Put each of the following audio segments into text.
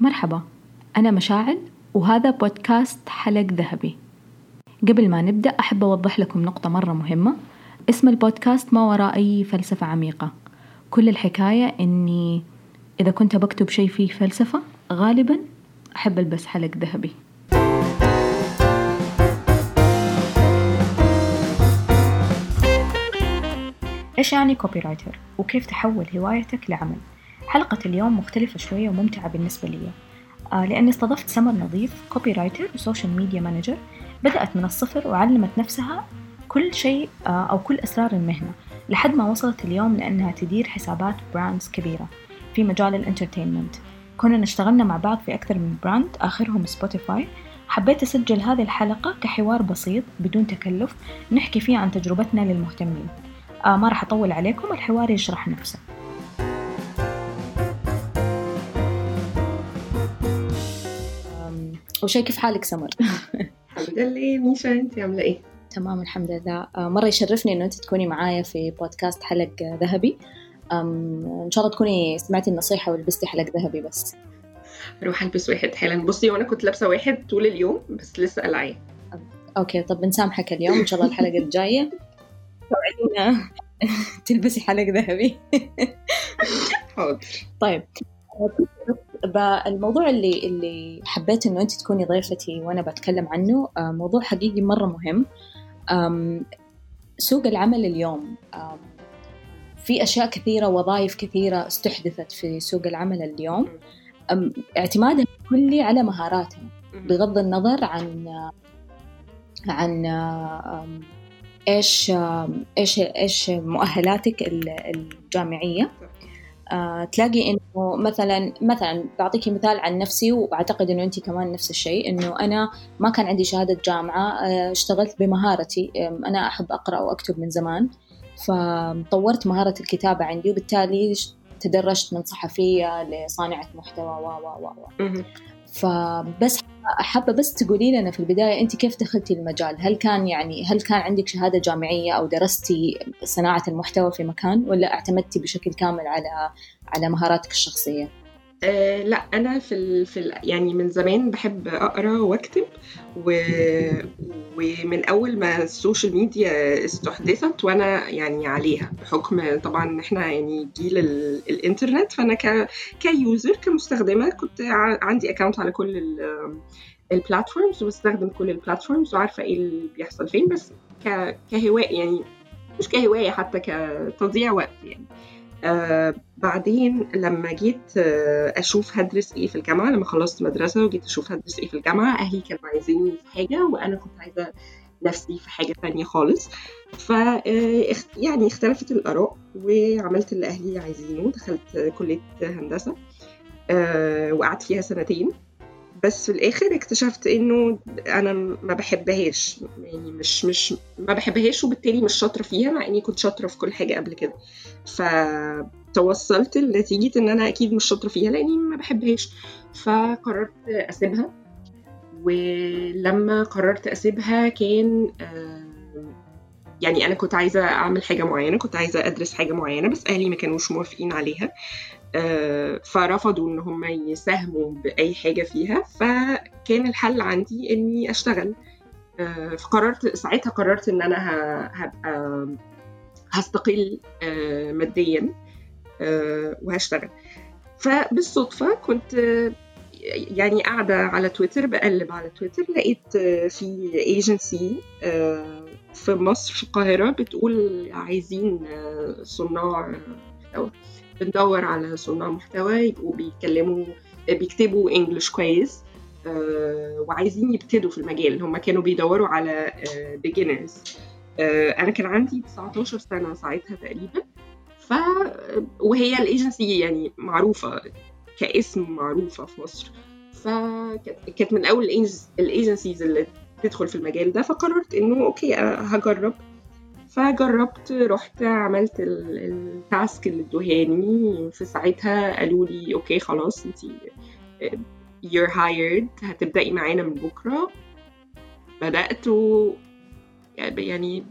مرحبا أنا مشاعل وهذا بودكاست حلق ذهبي. قبل ما نبدأ أحب أوضح لكم نقطة مرة مهمة. اسم البودكاست ما وراء أي فلسفة عميقة. كل الحكاية إني إذا كنت بكتب شيء فيه فلسفة غالبا أحب ألبس حلق ذهبي. إيش يعني copywriter وكيف تحول هوايتك لعمل؟ حلقة اليوم مختلفة شوية وممتعة بالنسبة لي. آه لأني استضفت سمر نظيف copywriter و social media manager بدأت من الصفر وعلمت نفسها كل شيء آه أو كل أسرار المهنة لحد ما وصلت اليوم لأنها تدير حسابات brands كبيرة في مجال ال entertainment كنا اشتغلنا مع بعض في أكثر من brand آخرهم Spotify حبيت أسجل هذه الحلقة كحوار بسيط بدون تكلف نحكي فيه عن تجربتنا للمهتمين. آه ما راح أطول عليكم الحوار يشرح نفسه. أول شيء كيف حالك سمر؟ الحمد لله. ميشا انت عاملة إيه؟ تمام الحمد لله. آه، مرة يشرفني إنه أنت تكوني معايا في بودكاست حلق ذهبي. إن شاء الله تكوني سمعتي النصيحة ولبستي حلق ذهبي بس. أروح البس واحد حالا بصي وأنا كنت لابسة واحد طول اليوم بس لسه قلعاه أوكي طب بنسامحك اليوم. إن شاء الله الحلقة الجاية توعدينا تلبسي حلق ذهبي. حاضر. طيب. الموضوع اللي اللي حبيت إنه أنت تكوني ضيفتي وأنا بتكلم عنه آه، موضوع حقيقي مرة مهم. سوق العمل اليوم في أشياء كثيرة وظائف كثيرة استحدثت في سوق العمل اليوم. اعتمادها كلي على مهاراتنا بغض النظر عن عن إيش إيش إيش مؤهلاتك الجامعية. آه، تلاقي إنه مثلا مثلا بعطيكي مثال عن نفسي وأعتقد إنه أنت كمان نفس الشيء إنه أنا ما كان عندي شهادة جامعة آه، اشتغلت بمهارتي أنا أحب أقرأ وأكتب من زمان. فطورت مهارة الكتابة عندي وبالتالي تدرجت من صحفية لصانعة محتوى و و و فبس حابة بس تقولي لنا في البداية أنت كيف دخلتي المجال هل كان يعني هل كان عندك شهادة جامعية أو درستي صناعة المحتوى في مكان ولا اعتمدتي بشكل كامل على على مهاراتك الشخصية؟ آه لا أنا في ال... في ال... يعني من زمان بحب أقرأ وأكتب و... ومن أول ما ال social media استحدثت وأنا يعني عليها بحكم طبعا إحنا يعني جيل ال... الإنترنت فأنا ك... ك user كمستخدمة كنت ع... عندي account على كل ال... ال platforms وبستخدم كل ال platforms وعارفة إيه اللي بيحصل فين بس ك... كهواية يعني مش كهواية حتى كتضييع وقت يعني. آه بعدين لما جيت آه أشوف هدرس إيه في الجامعة لما خلصت مدرسة وجيت أشوف هدرس إيه في الجامعة أهلي كانوا عايزيني في حاجة وأنا كنت عايزة نفسي في حاجة ثانية خالص. ف آه، يعني اختلفت الآراء وعملت اللي أهلي عايزينه دخلت كلية هندسة وقعدت فيها سنتين. بس في الآخر اكتشفت إنه أنا ما بحبهاش. يعني مش مش ما بحبهاش وبالتالي مش شاطرة فيها مع إني كنت شاطرة في كل حاجة قبل كده. فتوصلت لنتيجة إن أنا أكيد مش شاطرة فيها لأني ما بحبهاش. فقررت أسيبها. ولما قررت أسيبها كان يعني أنا كنت عايزة أعمل حاجة معينة كنت عايزة أدرس حاجة معينة بس أهلي ما كانوش موافقين عليها. آه، فرفضوا إن هم يساهموا بأي حاجة فيها. فكان الحل عندي إني أشتغل. آه، فقررت ساعتها قررت إن أنا هبقى هستقل آه، ماديا وهشتغل. فبالصدفة كنت يعني قاعدة على تويتر بقلب على تويتر لقيت في ايجنسي في مصر في القاهرة بتقول عايزين صناع محتوى بندور على صناع محتوى يبقوا بيتكلموا بيكتبوا English كويس آه، وعايزين يبتدوا في المجال. هم كانوا بيدوروا على beginners آه، آه، أنا كان عندي 19 سنة ساعتها تقريبا. ف وهي الايجنسي يعني معروفة كاسم معروفة في مصر. فكانت من أول ال agencies اللي تدخل في المجال ده. فقررت إنه okay هجرب. فجربت رحت عملت ال task اللي ادوهاني في ساعتها قالوا لي okay خلاص انت you're hired هتبدأي معانا من بكرة. بدأت و يعني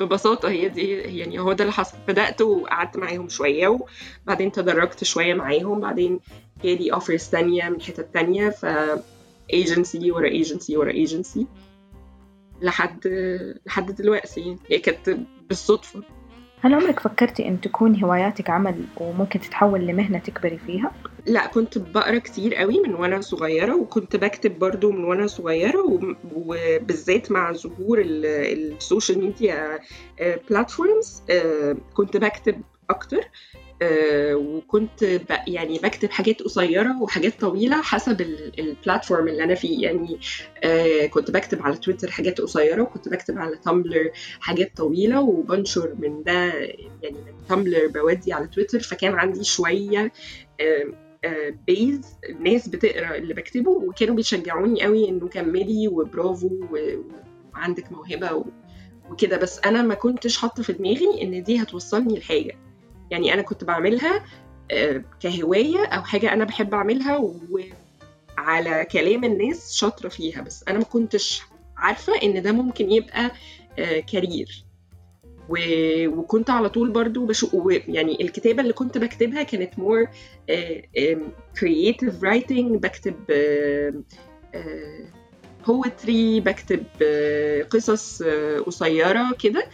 ببساطة هي دي يعني هو ده اللي حصل. بدأت وقعدت معاهم شوية وبعدين تدرجت شوية معاهم. بعدين جالي offers تانية من حتت تانية ف agency ورا agency ورا agency لحد لحد دلوقتي هي كانت بالصدفة. هل عمرك فكرتي إن تكون هواياتك عمل وممكن تتحول لمهنة تكبري فيها؟ لا كنت بقرأ كتير قوي من وأنا صغيرة وكنت بكتب برضو من وأنا صغيرة وبالذات مع ظهور ال social media platforms كنت بكتب أكتر. آه، وكنت يعني بكتب حاجات قصيرة وحاجات طويلة حسب ال platform اللي أنا فيه. يعني آه، كنت بكتب على تويتر حاجات قصيرة وكنت بكتب على Tumblr حاجات طويلة وبنشر من ده يعني من Tumblr بودي على تويتر فكان عندي شوية base ناس بتقرأ اللي بكتبه وكانوا بيشجعوني قوي إنه كملي وبرافو وعندك موهبة وكده. بس أنا ما كنتش حاطة في دماغي إن دي هتوصلني لحاجة. يعني أنا كنت بعملها آه، كهواية أو حاجة أنا بحب أعملها وعلى كلام الناس شاطرة فيها بس. أنا ما كنتش عارفة إن ده ممكن يبقى career. آه، وكنت على طول برضو بشوف يعني الكتابة اللي كنت بكتبها كانت more creative writing بكتب poetry بكتب قصص قصيرة كده.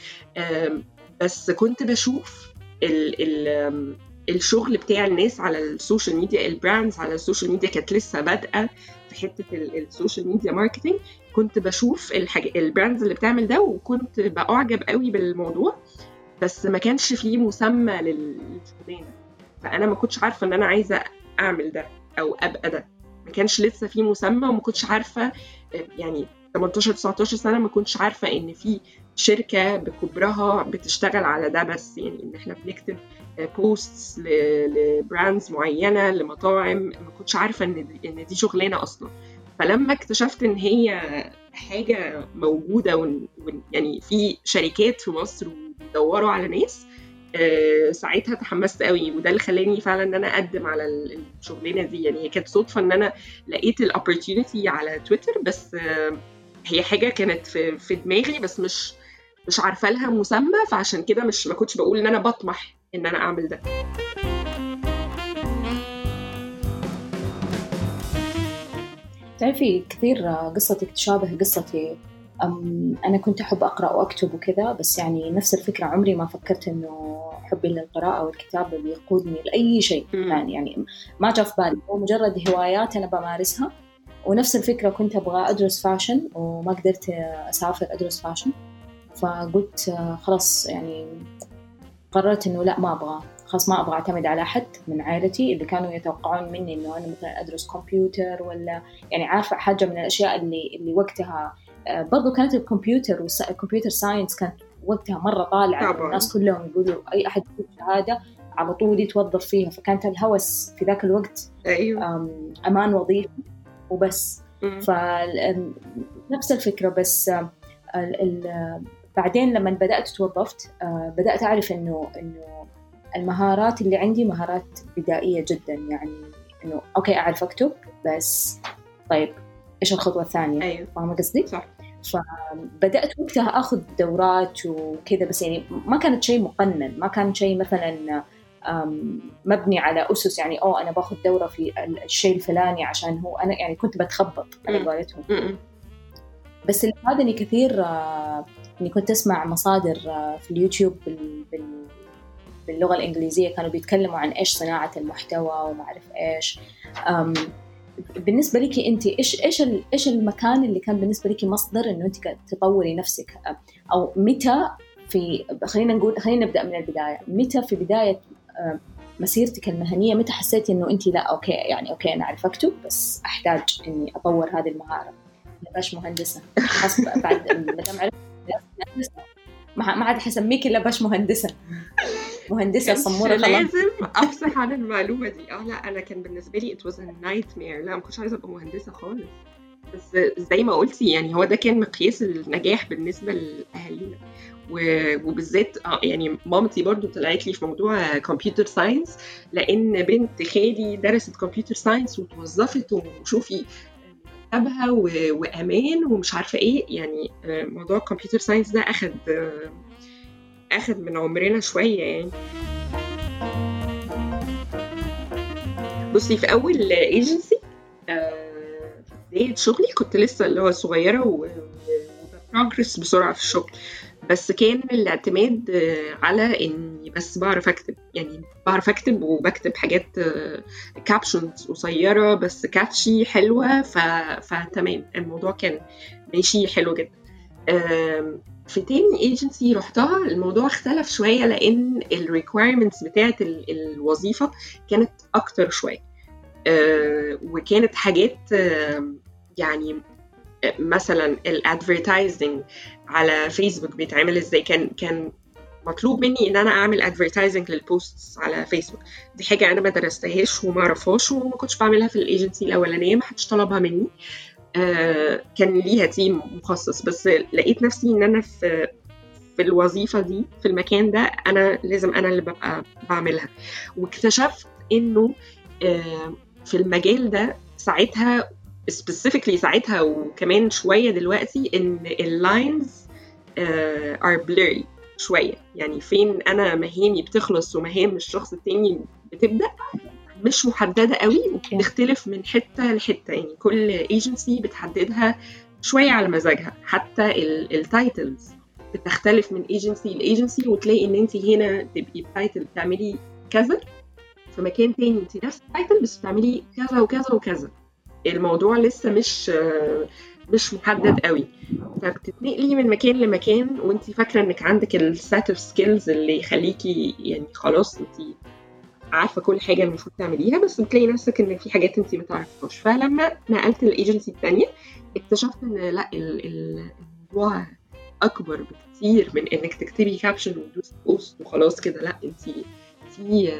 بس كنت بشوف ال ال الشغل بتاع الناس على ال social media ال brands على ال social media كانت لسه بادئة في حتة ال social media marketing كنت بشوف ال brands اللي بتعمل ده وكنت بعجب قوي بالموضوع بس ما كانش فيه مسمى للشغلانة. فأنا ما كنتش عارفة إن أنا عايزة أعمل ده أو أبقى ده. ما كانش لسه فيه مسمى وما كنتش عارفة يعني 18 19 سنة ما كنتش عارفة إن في شركة بكبرها بتشتغل على ده بس يعني إن إحنا بنكتب posts ل brands معينة لمطاعم ما كنتش عارفة إن دي إن دي شغلانة أصلا. فلما اكتشفت إن هي حاجة موجودة ويعني يعني في شركات في مصر وبيدوروا على ناس آه، ساعتها تحمست قوي. وده اللي خلاني فعلا إن أنا أقدم على الشغلانة دي. يعني هي كانت صدفة إن أنا لقيت الاوبورتيونيتي على تويتر بس آه، هي حاجة كانت في دماغي بس مش مش عارفة لها مسمى فعشان كده مش ما كنتش بقول إن أنا بطمح إن أنا أعمل ده. تعرفي كثير قصتك تشابه قصتي. أنا كنت أحب أقرأ وأكتب وكذا بس يعني نفس الفكرة عمري ما فكرت إنه حبي للقراءة والكتابة بيقودني لأي شيء ثاني يعني ما جاء في بالي هو مجرد هوايات أنا بمارسها. ونفس الفكرة كنت أبغى أدرس fashion وما قدرت أسافر أدرس fashion. فقلت خلاص يعني قررت إنه لا ما أبغى. خلاص ما أبغى أعتمد على أحد من عائلتي اللي كانوا يتوقعون مني إنه أنا مثلا أدرس كمبيوتر ولا يعني عارفة حاجة من الأشياء اللي اللي وقتها آه، برضو كانت الكمبيوتر وال computer science كانت وقتها مرة طالعة. طبعا. الناس كلهم يقولوا أي أحد يجيب شهادة على طول يتوظف فيها. فكانت الهوس في ذاك الوقت أيوه. أمان وظيفي وبس. فنفس الفكرة بس بعدين لما بدأت توظفت آه، بدأت أعرف إنه إنه المهارات اللي عندي مهارات بدائية جدا. يعني إنه أوكي أعرف أكتب بس طيب إيش الخطوة الثانية؟ أيوه. فاهمة قصدي؟ صح. فبدأت وقتها أخذ دورات وكذا بس يعني ما كانت شيء مقنن. ما كان شيء مثلا مبني على أسس يعني أوه أنا باخذ دورة في الشيء الفلاني عشان هو أنا يعني كنت بتخبط على قولتهم. بس اللي فادني كثير آه، إني كنت أسمع مصادر آه، في اليوتيوب باللغة الإنجليزية كانوا بيتكلموا عن إيش صناعة المحتوى وما أعرف إيش. بالنسبة لك انت إيش إيش إيش المكان اللي كان بالنسبة لك مصدر إنه انت تطوري نفسك؟ أو متى في خلينا نقول خلينا نبدأ من البداية. متى في بداية مسيرتك المهنية متى حسيتي إنه انت لا okay يعني okay أنا أعرف أكتب بس أحتاج إني أطور هذه المهارة؟ باش مهندسة خاص بعد ما عرفت ما عاد حسميك إلا باش مهندسة. مهندسة سمورة خلاص. لازم افصح عن المعلومة دي. آه لا أنا كان بالنسبة لي it was nightmare لا ما كنتش عايزة أبقى مهندسة خالص. بس زي ما قلتي يعني هو ده كان مقياس النجاح بالنسبة لأهالينا. وبالذات آه، يعني مامتي برضو طلعت لي في موضوع computer science لأن بنت خالي درست computer science وتوظفت وشوفي مرتبها وأمان ومش عارفة إيه. يعني آه، موضوع ال computer science ده اخذ أخد من عمرنا شوية يعني. بصي في أول ايجنسي آه، في بداية شغلي كنت لسه اللي هو صغيرة و progress بسرعة في الشغل. بس كان الاعتماد آه، على إني بس بعرف أكتب. يعني بعرف أكتب وبكتب حاجات captions آه، قصيرة بس catchy حلوة. فتمام. الموضوع كان ماشي حلو جدا. في تاني ايجنسي رحتها الموضوع اختلف شوية لأن ال requirements بتاعت الوظيفة كانت أكتر شوية. آه، وكانت حاجات يعني مثلا ال advertising على فيسبوك بيتعمل إزاي؟ كان كان مطلوب مني إن أنا أعمل advertising لل posts على فيسبوك دي حاجة أنا ما درستهاش وما أعرفهاش وما كنتش بعملها في الايجنسي الأولانية ما حدش طلبها مني. آه كان ليها team مخصص بس لقيت نفسي إن أنا في في الوظيفة دي في المكان ده أنا لازم أنا اللي ببقى بعملها. واكتشفت إنه آه في المجال ده ساعتها specifically ساعتها وكمان شوية دلوقتي إن ال lines are blurry شوية. يعني فين أنا مهامي بتخلص ومهام الشخص التاني بتبدأ مش محددة قوي وبتختلف من حتة لحتة. يعني كل ايجنسي بتحددها شوية على مزاجها. حتى ال titles بتختلف من agency ل agency وتلاقي إن انت هنا تبقي ب title بتعملي كذا في مكان تاني انت نفس ال title بس بتعملي كذا وكذا وكذا. الموضوع لسه مش مش محدد قوي. فبتتنقلي من مكان لمكان وانت فاكرة انك عندك ال set of skills اللي يخليكي يعني خلاص انت عارفة كل حاجة المفروض تعمليها بس بتلاقي نفسك ان في حاجات انت ما تعرفيهاش فلما نقلت الايجنسي الثانية اكتشفت ان لا الموضوع أكبر بكتير من إنك تكتبي caption وتدوسي post وخلاص كده. لا انت في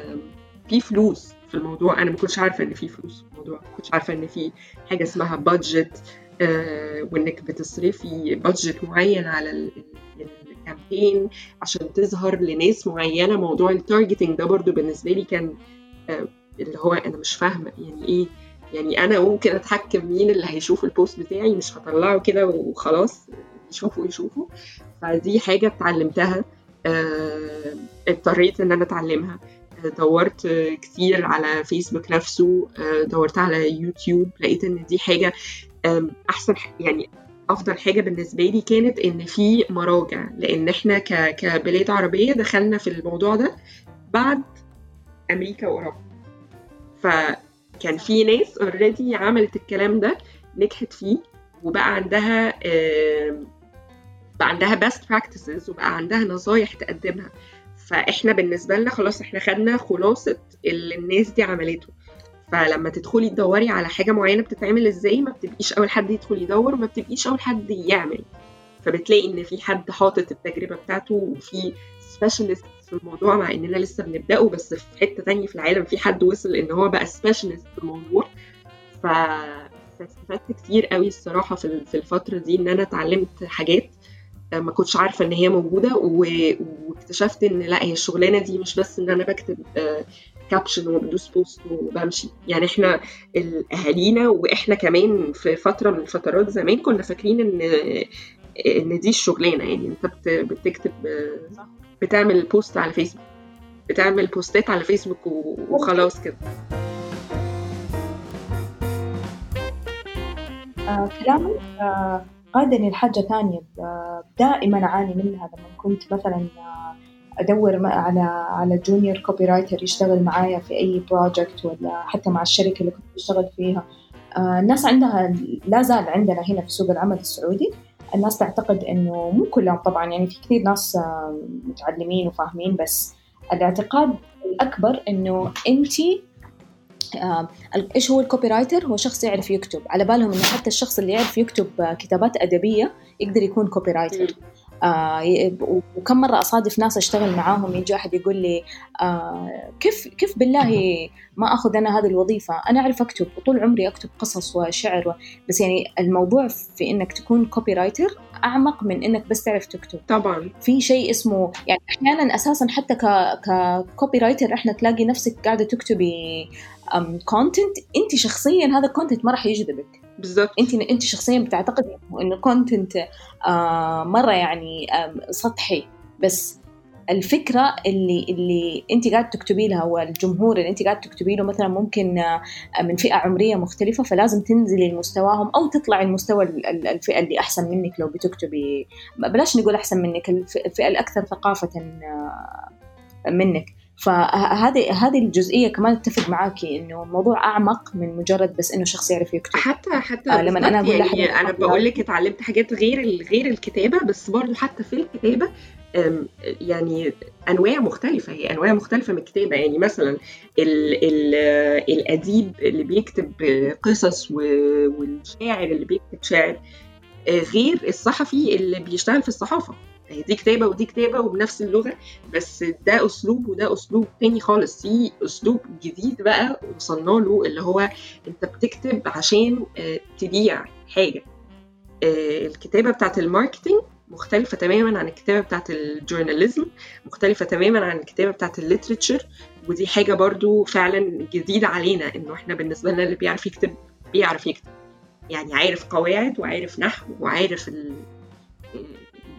في فلوس في الموضوع. أنا ما كنتش عارفة إن في فلوس في الموضوع. ما كنتش عارفة إن في حاجة اسمها budget آه وإنك بتصرفي budget معين على ال campaign عشان تظهر لناس معينة. موضوع ال targeting ده برضو بالنسبة لي كان آه اللي هو أنا مش فاهمة يعني إيه. يعني أنا ممكن أتحكم مين اللي هيشوف ال post بتاعي مش هطلعه كده وخلاص يشوفوا يشوفوا فدي حاجة اتعلمتها آه اضطريت إن أنا أتعلمها. دورت كتير على فيسبوك نفسه دورت على يوتيوب لقيت إن دي حاجة أحسن يعني أفضل حاجة بالنسبة لي كانت إن في مراجع لأن إحنا كبلاد عربية دخلنا في الموضوع ده بعد أمريكا وأوروبا. فكان في ناس اوريدي عملت الكلام ده نجحت فيه وبقى عندها بقى عندها best practices وبقى عندها نصايح تقدمها. فاحنا بالنسبة لنا خلاص إحنا خدنا خلاصة اللي الناس دي عملته. فلما تدخلي تدوري على حاجة معينة بتتعمل إزاي ما بتبقيش أول حد يدخل يدور ما بتبقيش أول حد يعمل. فبتلاقي إن في حد حاطط التجربة بتاعته وفي specialist في الموضوع مع إننا لسه بنبدأه بس في حتة تانية في العالم في حد وصل إن هو بقى specialist في الموضوع. ف فاستفدت كتير قوي الصراحة في الفترة دي إن أنا اتعلمت حاجات. ما كنتش عارفة إن هي موجودة واكتشفت إن لأ هي الشغلانة دي مش بس إن أنا بكتب caption وبدوس post وبمشي. يعني إحنا اهالينا وإحنا كمان في فترة من الفترات زمان كنا فاكرين إن إن دي الشغلانة. يعني أنت بتكتب بتعمل بوست على فيسبوك بتعمل بوستات على فيسبوك وخلاص كده. آه كلامك آه قادني لحاجة ثانية. دائما أعاني منها لما كنت مثلا أدور على على junior copywriter يشتغل معايا في أي project ولا حتى مع الشركة اللي كنت بشتغل فيها. الناس عندها لا زال عندنا هنا في سوق العمل السعودي. الناس تعتقد إنه مو كلهم طبعا يعني في كثير ناس متعلمين وفاهمين بس الاعتقاد الأكبر إنه انت آه، إيش هو ال copywriter هو شخص يعرف يكتب. على بالهم إنه حتى الشخص اللي يعرف يكتب كتابات أدبية يقدر يكون copywriter آه وكم مرة أصادف ناس أشتغل معاهم يجي أحد يقول لي آه كيف كيف بالله ما أخذ أنا هذه الوظيفة؟ أنا أعرف أكتب وطول عمري أكتب قصص وشعر و... بس يعني الموضوع في إنك تكون copywriter أعمق من إنك بس تعرف تكتب. طبعا. في شيء اسمه يعني أحيانا أساسا حتى ك ك copywriter إحنا تلاقي نفسك قاعدة تكتبي content أنت شخصيا هذا ال content ما راح يجذبك. بالضبط. انت انت شخصيا بتعتقدي إنه ال content آه مرة يعني آه سطحي. بس الفكرة اللي اللي انت قاعد تكتبي لها والجمهور اللي انت قاعد تكتبي له مثلا ممكن آه، من فئة عمرية مختلفة فلازم تنزلي لمستواهم أو تطلعي لمستوى الفئة اللي أحسن منك لو بتكتبي. بلاش نقول أحسن منك الفئة الأكثر ثقافة منك. فهذه هذه الجزئية كمان أتفق معاكي إنه الموضوع أعمق من مجرد بس إنه شخص يعرف يكتب. حتى حتى آه لما أنا أقول يعني أنا بقول لك اتعلمت حاجات غير غير الكتابة بس برضه حتى في الكتابة يعني أنواع مختلفة هي أنواع مختلفة من الكتابة. يعني مثلا ال ال الأديب اللي بيكتب قصص والشاعر اللي بيكتب شعر آه، غير الصحفي اللي بيشتغل في الصحافة. دي كتابة ودي كتابة وبنفس اللغة بس ده أسلوب وده أسلوب تاني خالص في أسلوب جديد بقى وصلنا له اللي هو أنت بتكتب عشان آه، تبيع حاجة آه، الكتابة بتاعت ال marketing مختلفة تماما عن الكتابة بتاعت ال journalism مختلفة تماما عن الكتابة بتاعت ال literature ودي حاجة برضو فعلا جديدة علينا إنه إحنا بالنسبة لنا اللي بيعرف يكتب بيعرف يكتب يعني عارف قواعد وعارف نحو وعارف.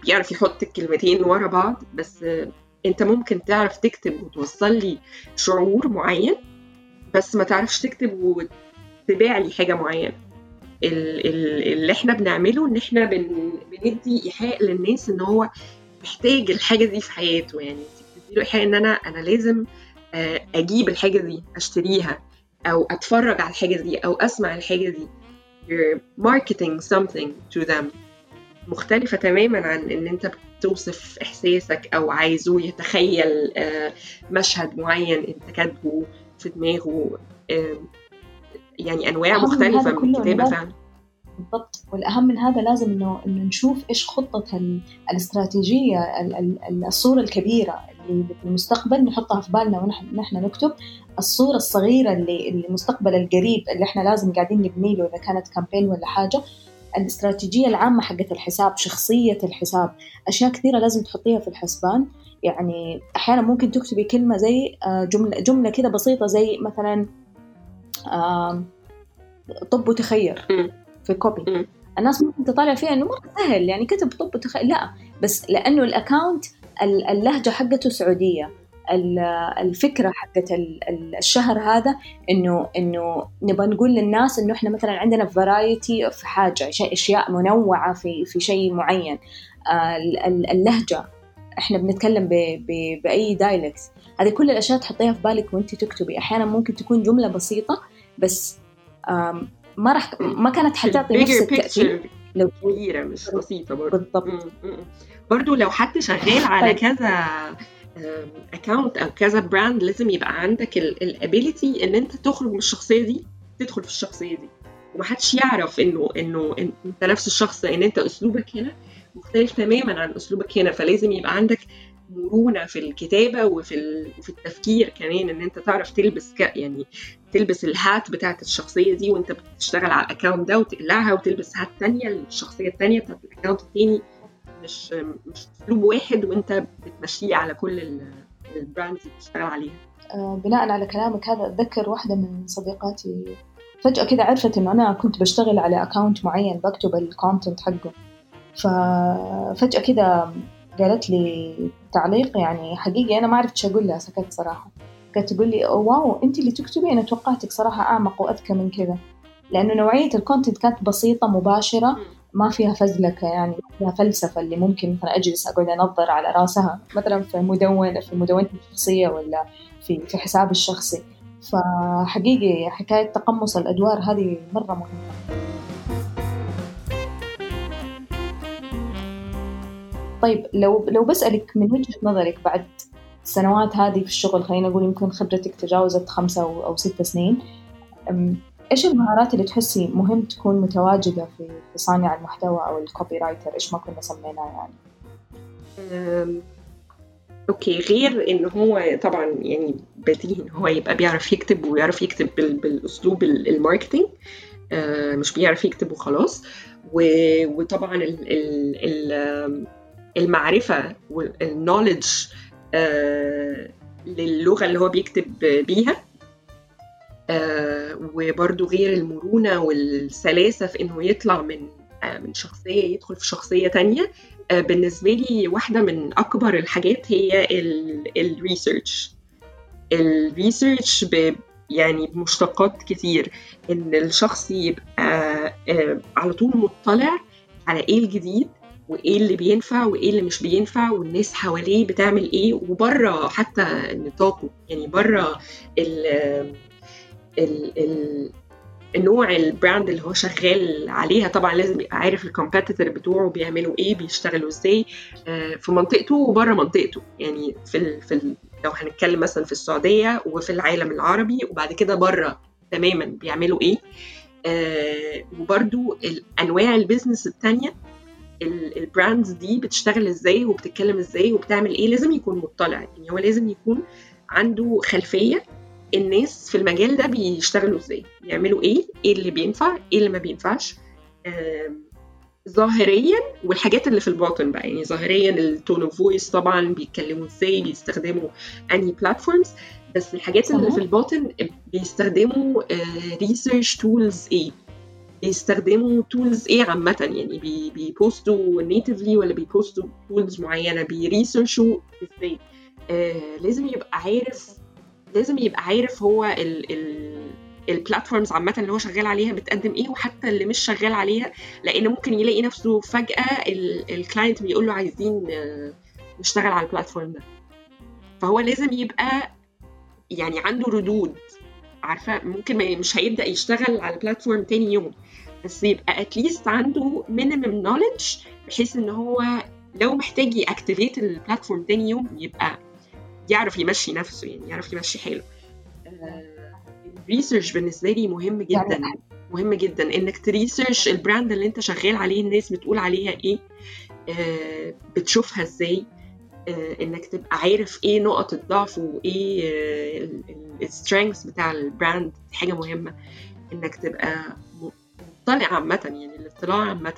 بيعرف يحط الكلمتين ورا بعض بس انت ممكن تعرف تكتب وتوصل لي شعور معين بس ما تعرفش تكتب وتبيع لي حاجة معينة. اللي إحنا بنعمله ان إحنا بن... بندي إيحاء للناس إن هو محتاج الحاجة دي في حياته. يعني له إيحاء إن أنا أنا لازم آه، أجيب الحاجة دي أشتريها أو أتفرج على الحاجة دي أو أسمع الحاجة دي. You're marketing something to them. مختلفة تماما عن إن أنت بتوصف إحساسك أو عايزه يتخيل آه، مشهد معين أنت كاتبه في دماغه يعني أنواع مختلفة من الكتابه فعلا. بالضبط. والأهم من هذا لازم إنه إنه نشوف إيش خطة الاستراتيجية الصورة الكبيرة اللي في المستقبل نحطها في بالنا ونحن نحن نكتب الصورة الصغيرة اللي المستقبل القريب اللي إحنا لازم قاعدين نبني له إذا كانت كامبين ولا حاجة. الاستراتيجية العامة حقت الحساب شخصية الحساب أشياء كثيرة لازم تحطيها في الحسبان. يعني أحيانا ممكن تكتبي كلمة زي آه، جملة جملة كذا بسيطة زي مثلا طب وتخير في copy الناس ممكن تطالع فيها إنه مره سهل يعني كتب طب وتخير لا بس لأنه ال account اللهجة حقته سعودية. الفكرة حقت الشهر هذا إنه إنه نبغى نقول للناس إنه إحنا مثلا عندنا variety في حاجة شيء أشياء منوعة في في شيء معين. اللهجة. إحنا بنتكلم ب ب بأي dialect هذه كل الأشياء تحطيها في بالك وأنت تكتبي. أحيانا ممكن تكون جملة بسيطة بس ما راح ما كانت حتعطي نفس التأثير. لو كبيرة مش بسيطة برضه. بالضبط. برضه لو حد شغال على طيب. كذا account أو كذا brand لازم يبقى عندك ال ability إن أنت تخرج من الشخصية دي تدخل في الشخصية دي. ومحدش يعرف انه إنه أنت نفس الشخص إن أنت أسلوبك هنا مختلف تماما عن أسلوبك هنا. فلازم يبقى عندك مرونة في الكتابة وفي وفي التفكير كمان إن أنت تعرف تلبس ك... يعني تلبس ال hat بتاعت الشخصية دي وأنت بتشتغل على ال account ده وتقلعها وتلبس hat تانية للشخصية التانية بتاعت ال account التاني. مش مش أسلوب واحد وأنت بتمشيه على كل ال brands اللي بتشتغل عليها. آه بناء على كلامك هذا أتذكر واحدة من صديقاتي فجأة كذا عرفت إنه أنا كنت بشتغل على account معين بكتب ال content حقه. ففجأة كذا قالت لي تعليق يعني حقيقي أنا ما عرفت أقول لها سكت صراحة. كانت تقول لي wow أنت اللي تكتبي؟ أنا توقعتك صراحة أعمق وأذكى من كذا. لأنه نوعية ال content كانت بسيطة مباشرة. ما فيها فزلكة يعني فيها فلسفة اللي ممكن مثلا أجلس أقعد أنظر على رأسها مثلا في مدونة في مدونتي الشخصية ولا في في حسابي الشخصي. فحقيقي حكاية تقمص الأدوار هذه مرة مهمة. طيب لو لو بسألك من وجهة نظرك بعد السنوات هذه في الشغل خلينا نقول يمكن خبرتك تجاوزت خمسة أو ستة سنين إيش المهارات اللي تحسي مهم تكون متواجدة في, صانع المحتوى أو ال copywriter إيش ما كنا سميناه يعني؟ okay غير إن هو طبعا يعني بديهي إن هو يبقى بيعرف يكتب ويعرف يكتب بالأسلوب ال marketing. آه مش بيعرف يكتب وخلاص. وطبعا ال ال المعرفة وال knowledge آه للغة اللي هو بيكتب بيها. آه وبرده غير المرونة والسلاسة في إنه يطلع من آه من شخصية يدخل في شخصية تانية آه، بالنسبة لي واحدة من أكبر الحاجات هي ال research. ال research يعني بمشتقات كتير. إن الشخص يبقى على طول مطلع على إيه الجديد وإيه اللي بينفع وإيه اللي مش بينفع والناس حواليه بتعمل إيه وبره حتى نطاقه. يعني بره ال ال النوع ال brand اللي هو شغال عليها طبعا لازم يبقى عارف ال competitor بتوعه بيعملوا إيه بيشتغلوا إزاي آه، في منطقته وبره منطقته. يعني في ال في ال لو هنتكلم مثلا في السعودية وفي العالم العربي وبعد كده بره تماما بيعملوا إيه آه وبرده أنواع ال business الثانية ال brands دي بتشتغل إزاي وبتتكلم إزاي وبتعمل إيه لازم يكون مطلع. يعني هو لازم يكون عنده خلفية الناس في المجال ده بيشتغلوا إزاي؟ بيعملوا إيه؟ إيه اللي بينفع؟ إيه اللي ما بينفعش؟ ظاهريا والحاجات اللي في الباطن بقى يعني ظاهريا ال tone of voice طبعا بيتكلموا إزاي؟ بيستخدموا any platforms بس الحاجات اللي في الباطن بيستخدموا research tools إيه بيستخدموا tools إيه عامة يعني بي بي post وا natively ولا بي post وا tools معينة بي research وا إزاي؟ آه لازم يبقى عارف لازم يبقى عارف هو ال ال ال platforms عامة اللي هو شغال عليها بتقدم إيه وحتى اللي مش شغال عليها لأن ممكن يلاقي نفسه فجأة ال client بيقول له عايزين آه، نشتغل على ال platform ده. فهو لازم يبقى يعني عنده ردود. عارفة؟ ممكن مش هيبدأ يشتغل على platform تاني يوم بس يبقى at least عنده minimum knowledge بحيث إن هو لو محتاج ي activate ال platform تاني يوم يبقى يعرف يمشي نفسه يعني يعرف يمشي حاله. ال research بالنسبة لي مهم جدا يعني مهم جدا إنك ت research ال brand اللي أنت شغال عليه الناس بتقول عليها إيه آه بتشوفها إزاي آه إنك تبقى عارف إيه نقط الضعف وإيه آه بتاع ال brand حاجة مهمة. إنك تبقى مطلع عامة يعني الاطلاع عامة.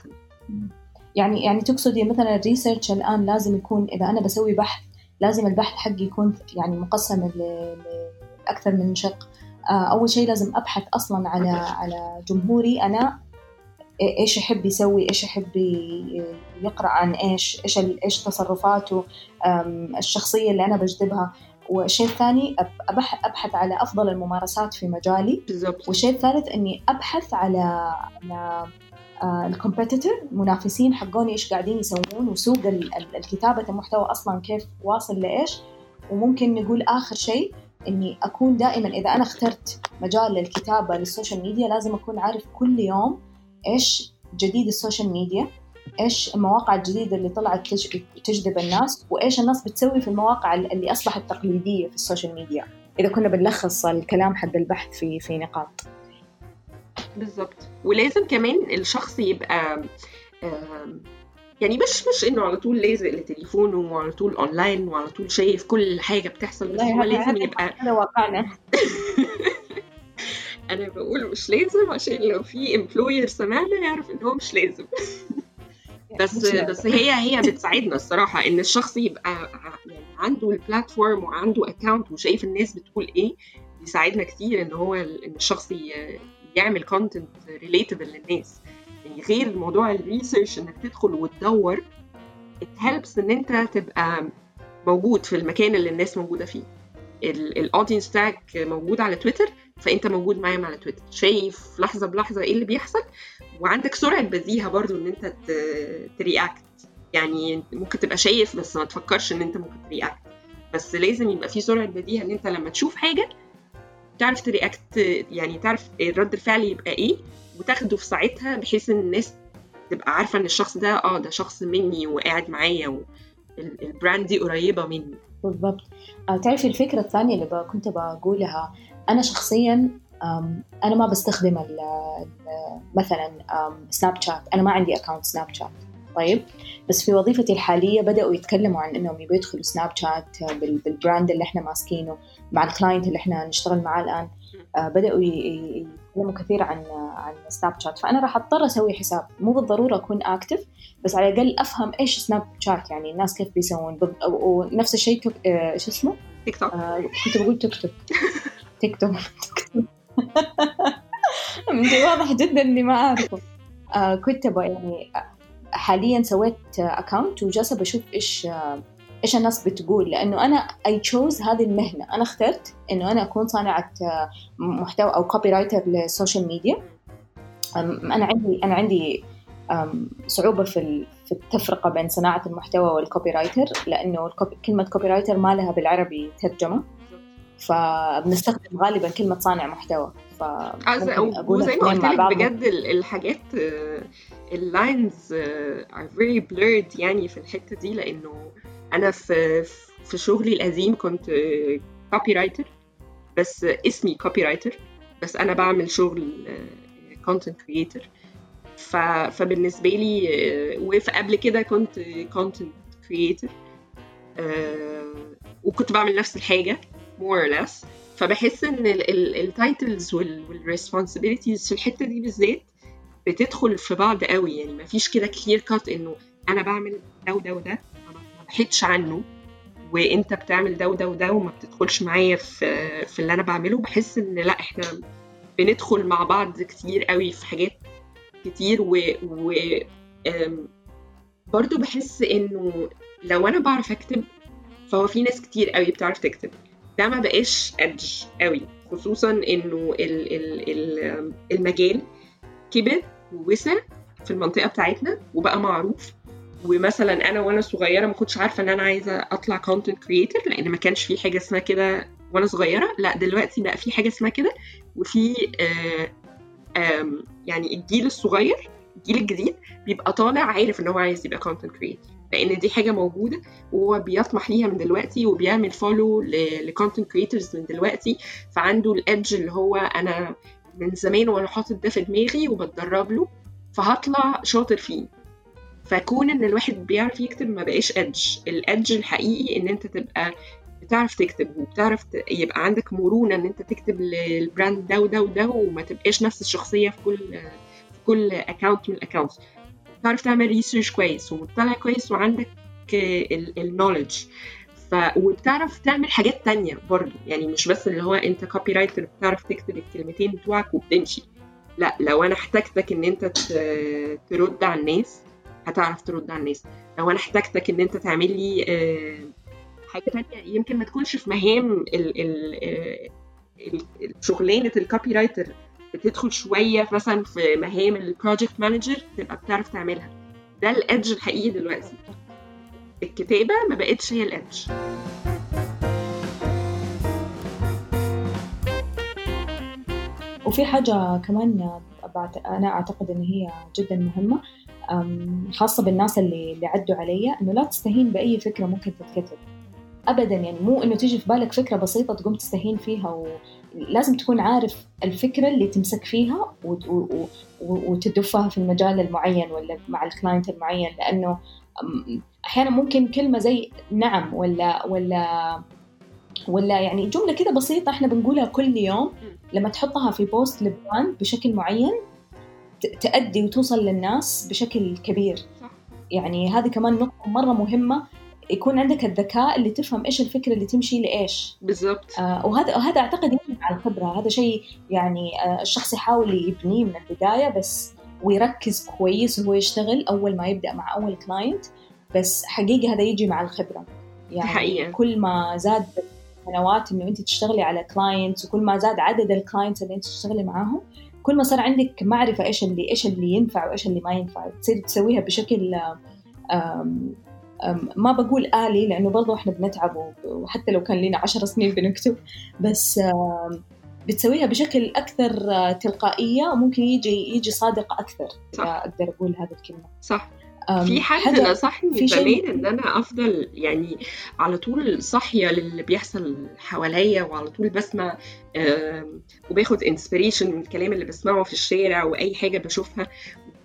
يعني يعني تقصدي مثلا ال research الآن لازم يكون إذا أنا بسوي بحث لازم البحث حقي يكون يعني مقسم لاكثر من شق. آه، أول شيء لازم أبحث أصلا على على جمهوري أنا إيش يحب يسوي إيش يحب يقرأ عن إيش إيش إيش تصرفاته الشخصية اللي أنا بجذبها. والشيء الثاني أبحث على أفضل الممارسات في مجالي. بالضبط. والشيء الثالث إني أبحث على على الكومبيتيتور المنافسين حقوني إيش قاعدين يسوون وسوق الكتابة المحتوى أصلا كيف واصل لإيش. وممكن نقول آخر شيء إني أكون دائما إذا أنا اخترت مجال للكتابة لل social media لازم أكون عارف كل يوم إيش جديد ال social media إيش المواقع الجديدة اللي طلعت تجذب الناس وإيش الناس بتسوي في المواقع اللي أصبحت تقليدية في ال social media. إذا كنا بنلخص الكلام حق البحث في في نقاط. بالظبط. ولازم كمان الشخص يبقى يعني مش مش إنه على طول لازق لتليفونه وعلى طول اونلاين وعلى طول شايف كل حاجة بتحصل بس هو لازم يبقى واقعنا. أنا بقول مش لازم عشان لو في employer سمعنا يعرف إن هو مش لازم. بس بس هي هي بتساعدنا الصراحة إن الشخص يبقى يعني عنده ال platform وعنده account وشايف الناس بتقول إيه بيساعدنا كتير إن هو إن الشخص يعمل content relatable للناس. يعني غير موضوع ال research إنك تدخل وتدور it helps إن أنت تبقى موجود في المكان اللي الناس موجودة فيه. ال audience بتاعك موجود على تويتر فأنت موجود معاهم على تويتر شايف لحظة بلحظة إيه اللي بيحصل؟ وعندك سرعة بديهه برضو إن أنت ت react يعني ممكن تبقى شايف بس ما تفكرش إن أنت ممكن ت react بس لازم يبقى في سرعة بديهه إن أنت لما تشوف حاجة تعرف ت react يعني تعرف رد الفعل يبقى إيه وتاخده في ساعتها بحيث إن الناس تبقى عارفة إن الشخص ده آه ده شخص مني وقاعد معايا وال brand دي قريبة مني. بالضبط. آه، تعرفي الفكرة الثانية اللي كنت بقولها؟ أنا شخصيا أنا ما بستخدم مثلا سناب شات أنا ما عندي account سناب شات طيب. بس في وظيفتي الحالية بدأوا يتكلموا عن إنهم يبغوا يدخلوا سناب شات بال brand اللي إحنا ماسكينه مع ال client اللي إحنا نشتغل معاه الآن. آه، بدأوا يتكلموا كثير عن عن سناب شات فأنا راح أضطر أسوي حساب. مو بالضرورة أكون active بس على الأقل أفهم إيش سناب شات يعني الناس كيف بيسوون. ونفس الشيء توك... آه، إيش اسمه؟ تيك توك آه كنت بقول توك توك تيك توك من واضح جدا إني ما أعرفه. آه كنت يعني حاليا سويت account وجالسة بشوف إيش إيش الناس بتقول. لأنه أنا I choose هذه المهنة. أنا اخترت إنه أنا أكون صانعة محتوى أو copywriter لل social media. أنا عندي أنا عندي صعوبة في في التفرقة بين صناعة المحتوى وال copywriter لأنه كلمة copywriter ما لها بالعربي ترجمة. فبنستخدم غالبا كلمه صانع محتوى. ف وزي ما قلت لك بجد الحاجات ال lines are very blurred يعني في الحتة دي لأنه أنا في في شغلي القديم كنت copywriter بس اسمي copywriter بس أنا بعمل شغل content creator فبالنسبة لي وفي قبل كده كنت content creator وكنت بعمل نفس الحاجة. More or less. فبحس إن ال titles وال responsibilities في الحتة دي بالذات بتدخل في بعض قوي. يعني ما فيش كده clear cut إنه أنا بعمل ده وده وده ما بحيدش عنه وإنت بتعمل ده وده وده وما بتدخلش معايا في في اللي أنا بعمله. بحس إن لأ إحنا بندخل مع بعض كتير قوي في حاجات كتير و, و برضو بحس إنه لو أنا بعرف أكتب فهو في ناس كتير قوي بتعرف تكتب. ده ما بقاش edge قوي خصوصا انه ال ال ال المجال كبر ووسع في المنطقة بتاعتنا وبقى معروف ومثلا أنا وأنا صغيره ما كنتش عارفه ان أنا عايزه اطلع content creator لأن ما كانش في حاجة اسمها كده وأنا صغيره لا دلوقتي بقى في حاجة اسمها كده وفي يعني الجيل الصغير الجيل الجديد بيبقى طالع عارف ان هو عايز يبقى content creator لأن دي حاجة موجوده وهو بيطمح ليها من دلوقتي وبيعمل follow ل content creators من دلوقتي. فعنده ال edge اللي هو أنا من زمان وأنا حاطط ده في دماغي وبتدرب له فهطلع شاطر فيه. فكون إن الواحد بيعرف يكتب ما بقاش edge ال edge الحقيقي إن أنت تبقى بتعرف تكتب وبتعرف يبقى عندك مرونة إن أنت تكتب لل brand ده وده وده وما تبقاش نفس الشخصية في كل في كل account من ال accounts تعرف تعمل research كويس ومطلع كويس وعندك ال knowledge ف وبتعرف تعمل حاجات تانية برضو. يعني مش بس اللي هو أنت copywriter بتعرف تكتب الكلمتين بتوعك وبتمشي. لا لو أنا احتجتك إن أنت ترد على الناس هتعرف ترد على الناس. لو أنا احتجتك إن أنت تعمل لي حاجة تانية يمكن ما تكونش في مهام شغلانة ال copywriter بتدخل شوية مثلا في مهام ال project manager تبقى بتعرف تعملها. ده الادج الحقيقي دلوقتي. الكتابة ما بقتش هي الادج وفي حاجة كمان أنا أعتقد إن هي جدا مهمة خاصة بالناس اللي, اللي عدوا علي إنه لا تستهين بأي فكرة ممكن تتكتب. ابدا يعني مو إنه تيجي في بالك فكرة بسيطة تقوم تستهين فيها ولازم تكون عارف الفكرة اللي تمسك فيها وتضيفها في المجال المعين ولا مع ال client المعين لأنه أحيانا ممكن كلمة زي نعم ولا ولا ولا يعني جملة كده بسيطة إحنا بنقولها كل يوم لما تحطها في post ل brand بشكل معين تأدي وتوصل للناس بشكل كبير. يعني هذه كمان نقطة مرة مهمة يكون عندك الذكاء اللي تفهم إيش الفكرة اللي تمشي لإيش. بالضبط. آه وهذا وهذا أعتقد يجي مع الخبرة. هذا شيء يعني آه الشخص يحاول يبنيه من البداية بس ويركز كويس وهو يشتغل أول ما يبدأ مع أول client بس حقيقه هذا يجي مع الخبرة. يعني حقيقة. كل ما زاد سنوات إنه أنت تشتغلي على clients وكل ما زاد عدد ال clients اللي أنت تشتغلي معاهم كل ما صار عندك معرفة إيش اللي إيش اللي ينفع وإيش اللي ما ينفع. تصير تسويها بشكل ما بقول آلي لأنه برضو إحنا بنتعب وحتى لو كان لنا عشر سنين بنكتب. بس بتسويها بشكل أكثر تلقائية. وممكن يجي يجي صادق أكثر صح. أقدر أقول هذه الكلمة. صح. في حد نصحني زمان إن أنا أفضل يعني على طول صاحية للي بيحصل حواليا وعلى طول بسمع وباخد انسبريشن من الكلام اللي بسمعه في الشارع وأي حاجة بشوفها.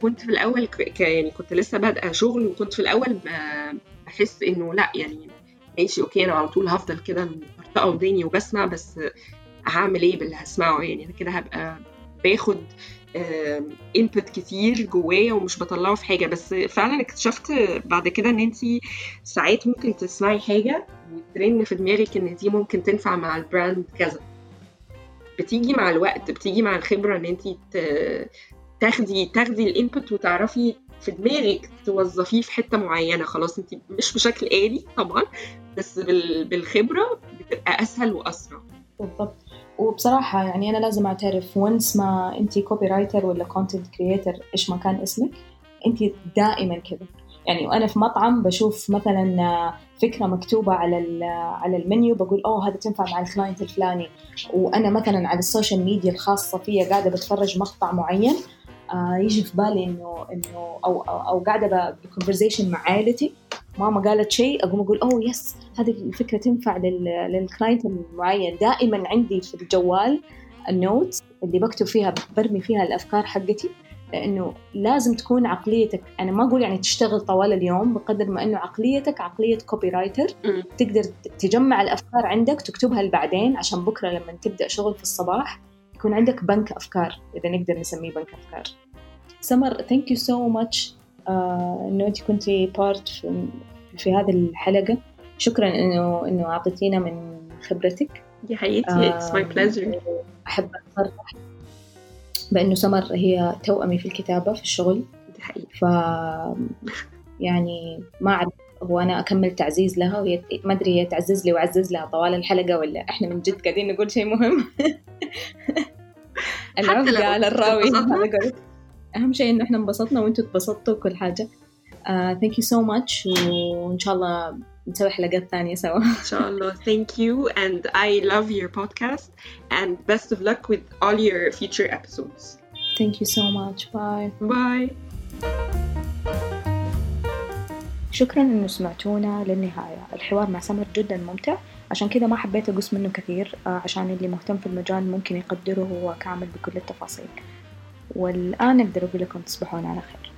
كنت في الأول ك... يعني كنت لسه بادئة شغل وكنت في الأول بحس إنه لأ يعني ماشي okay أنا على طول هفضل كده مرتخية وداني وبسمع بس هعمل إيه باللي هسمعه؟ يعني أنا كده هبقى باخد input كتير جوايا ومش بطلعه في حاجة. بس فعلا اكتشفت بعد كده إن انت ساعات ممكن تسمعي حاجة وترن في دماغك إن دي ممكن تنفع مع ال brand كذا. بتيجي مع الوقت بتيجي مع الخبرة إن انت تاخدي تاخدي ال input وتعرفي في دماغك توظفيه في حتة معينة. خلاص انت مش بشكل آلي طبعا بس بالخبرة بتبقى أسهل وأسرع. بالضبط. وبصراحة يعني أنا لازم أعترف once ما أنت copywriter ولا content creator إيش ما كان اسمك أنت دائما كذا يعني وأنا في مطعم بشوف مثلا فكرة مكتوبة على على المنيو بقول oh هذا تنفع مع ال client الفلاني. وأنا مثلا على ال social media الخاصة فيا قاعدة بتفرج مقطع معين يجي في بالي إنه أو أو, أو قاعدة ب conversation مع عائلتي. ماما قالت شيء أقوم أقول oh yes هذه الفكرة تنفع لل client المعين. دائما عندي في الجوال ال notes اللي بكتب فيها برمي فيها الأفكار حقتي لأنه لازم تكون عقليتك أنا ما أقول يعني تشتغل طوال اليوم بقدر ما إنه عقليتك عقلية copywriter تقدر تجمع الأفكار عندك تكتبها لبعدين عشان بكرة لما تبدأ شغل في الصباح يكون عندك بنك أفكار إذا نقدر نسميه بنك أفكار. سمر thank you so much إنه أنت كنتي part في, في هذه الحلقة. شكرا انه إنه أعطيتينا من خبرتك. يا حياتي it's my pleasure أحب اصرح بأنه سمر هي توأمي في الكتابة في الشغل. دي حقيقة. ف يعني ما أعرف هو أنا أكمل تعزيز لها وهي ما أدري هي تعزز لي وأعزز لها طوال الحلقة ولا إحنا من جد قاعدين نقول شيء مهم. العفقه على الراوي أهم شيء إنه إحنا انبسطنا وأنتم تبسطتوا وكل حاجة. thank you so much وإن شاء الله نسوي حلقات ثانية سوا. إن شاء الله. Thank you and I love your podcast and best of luck with all your future episodes. Thank you so much. Bye. Bye. شكرا إنه سمعتونا للنهاية. الحوار مع سمر جدا ممتع. عشان كذا ما حبيت أقص منه كثير عشان اللي مهتم في المجال ممكن يقدره هو كامل بكل التفاصيل. والآن أقدر أقول لكم تصبحون على خير.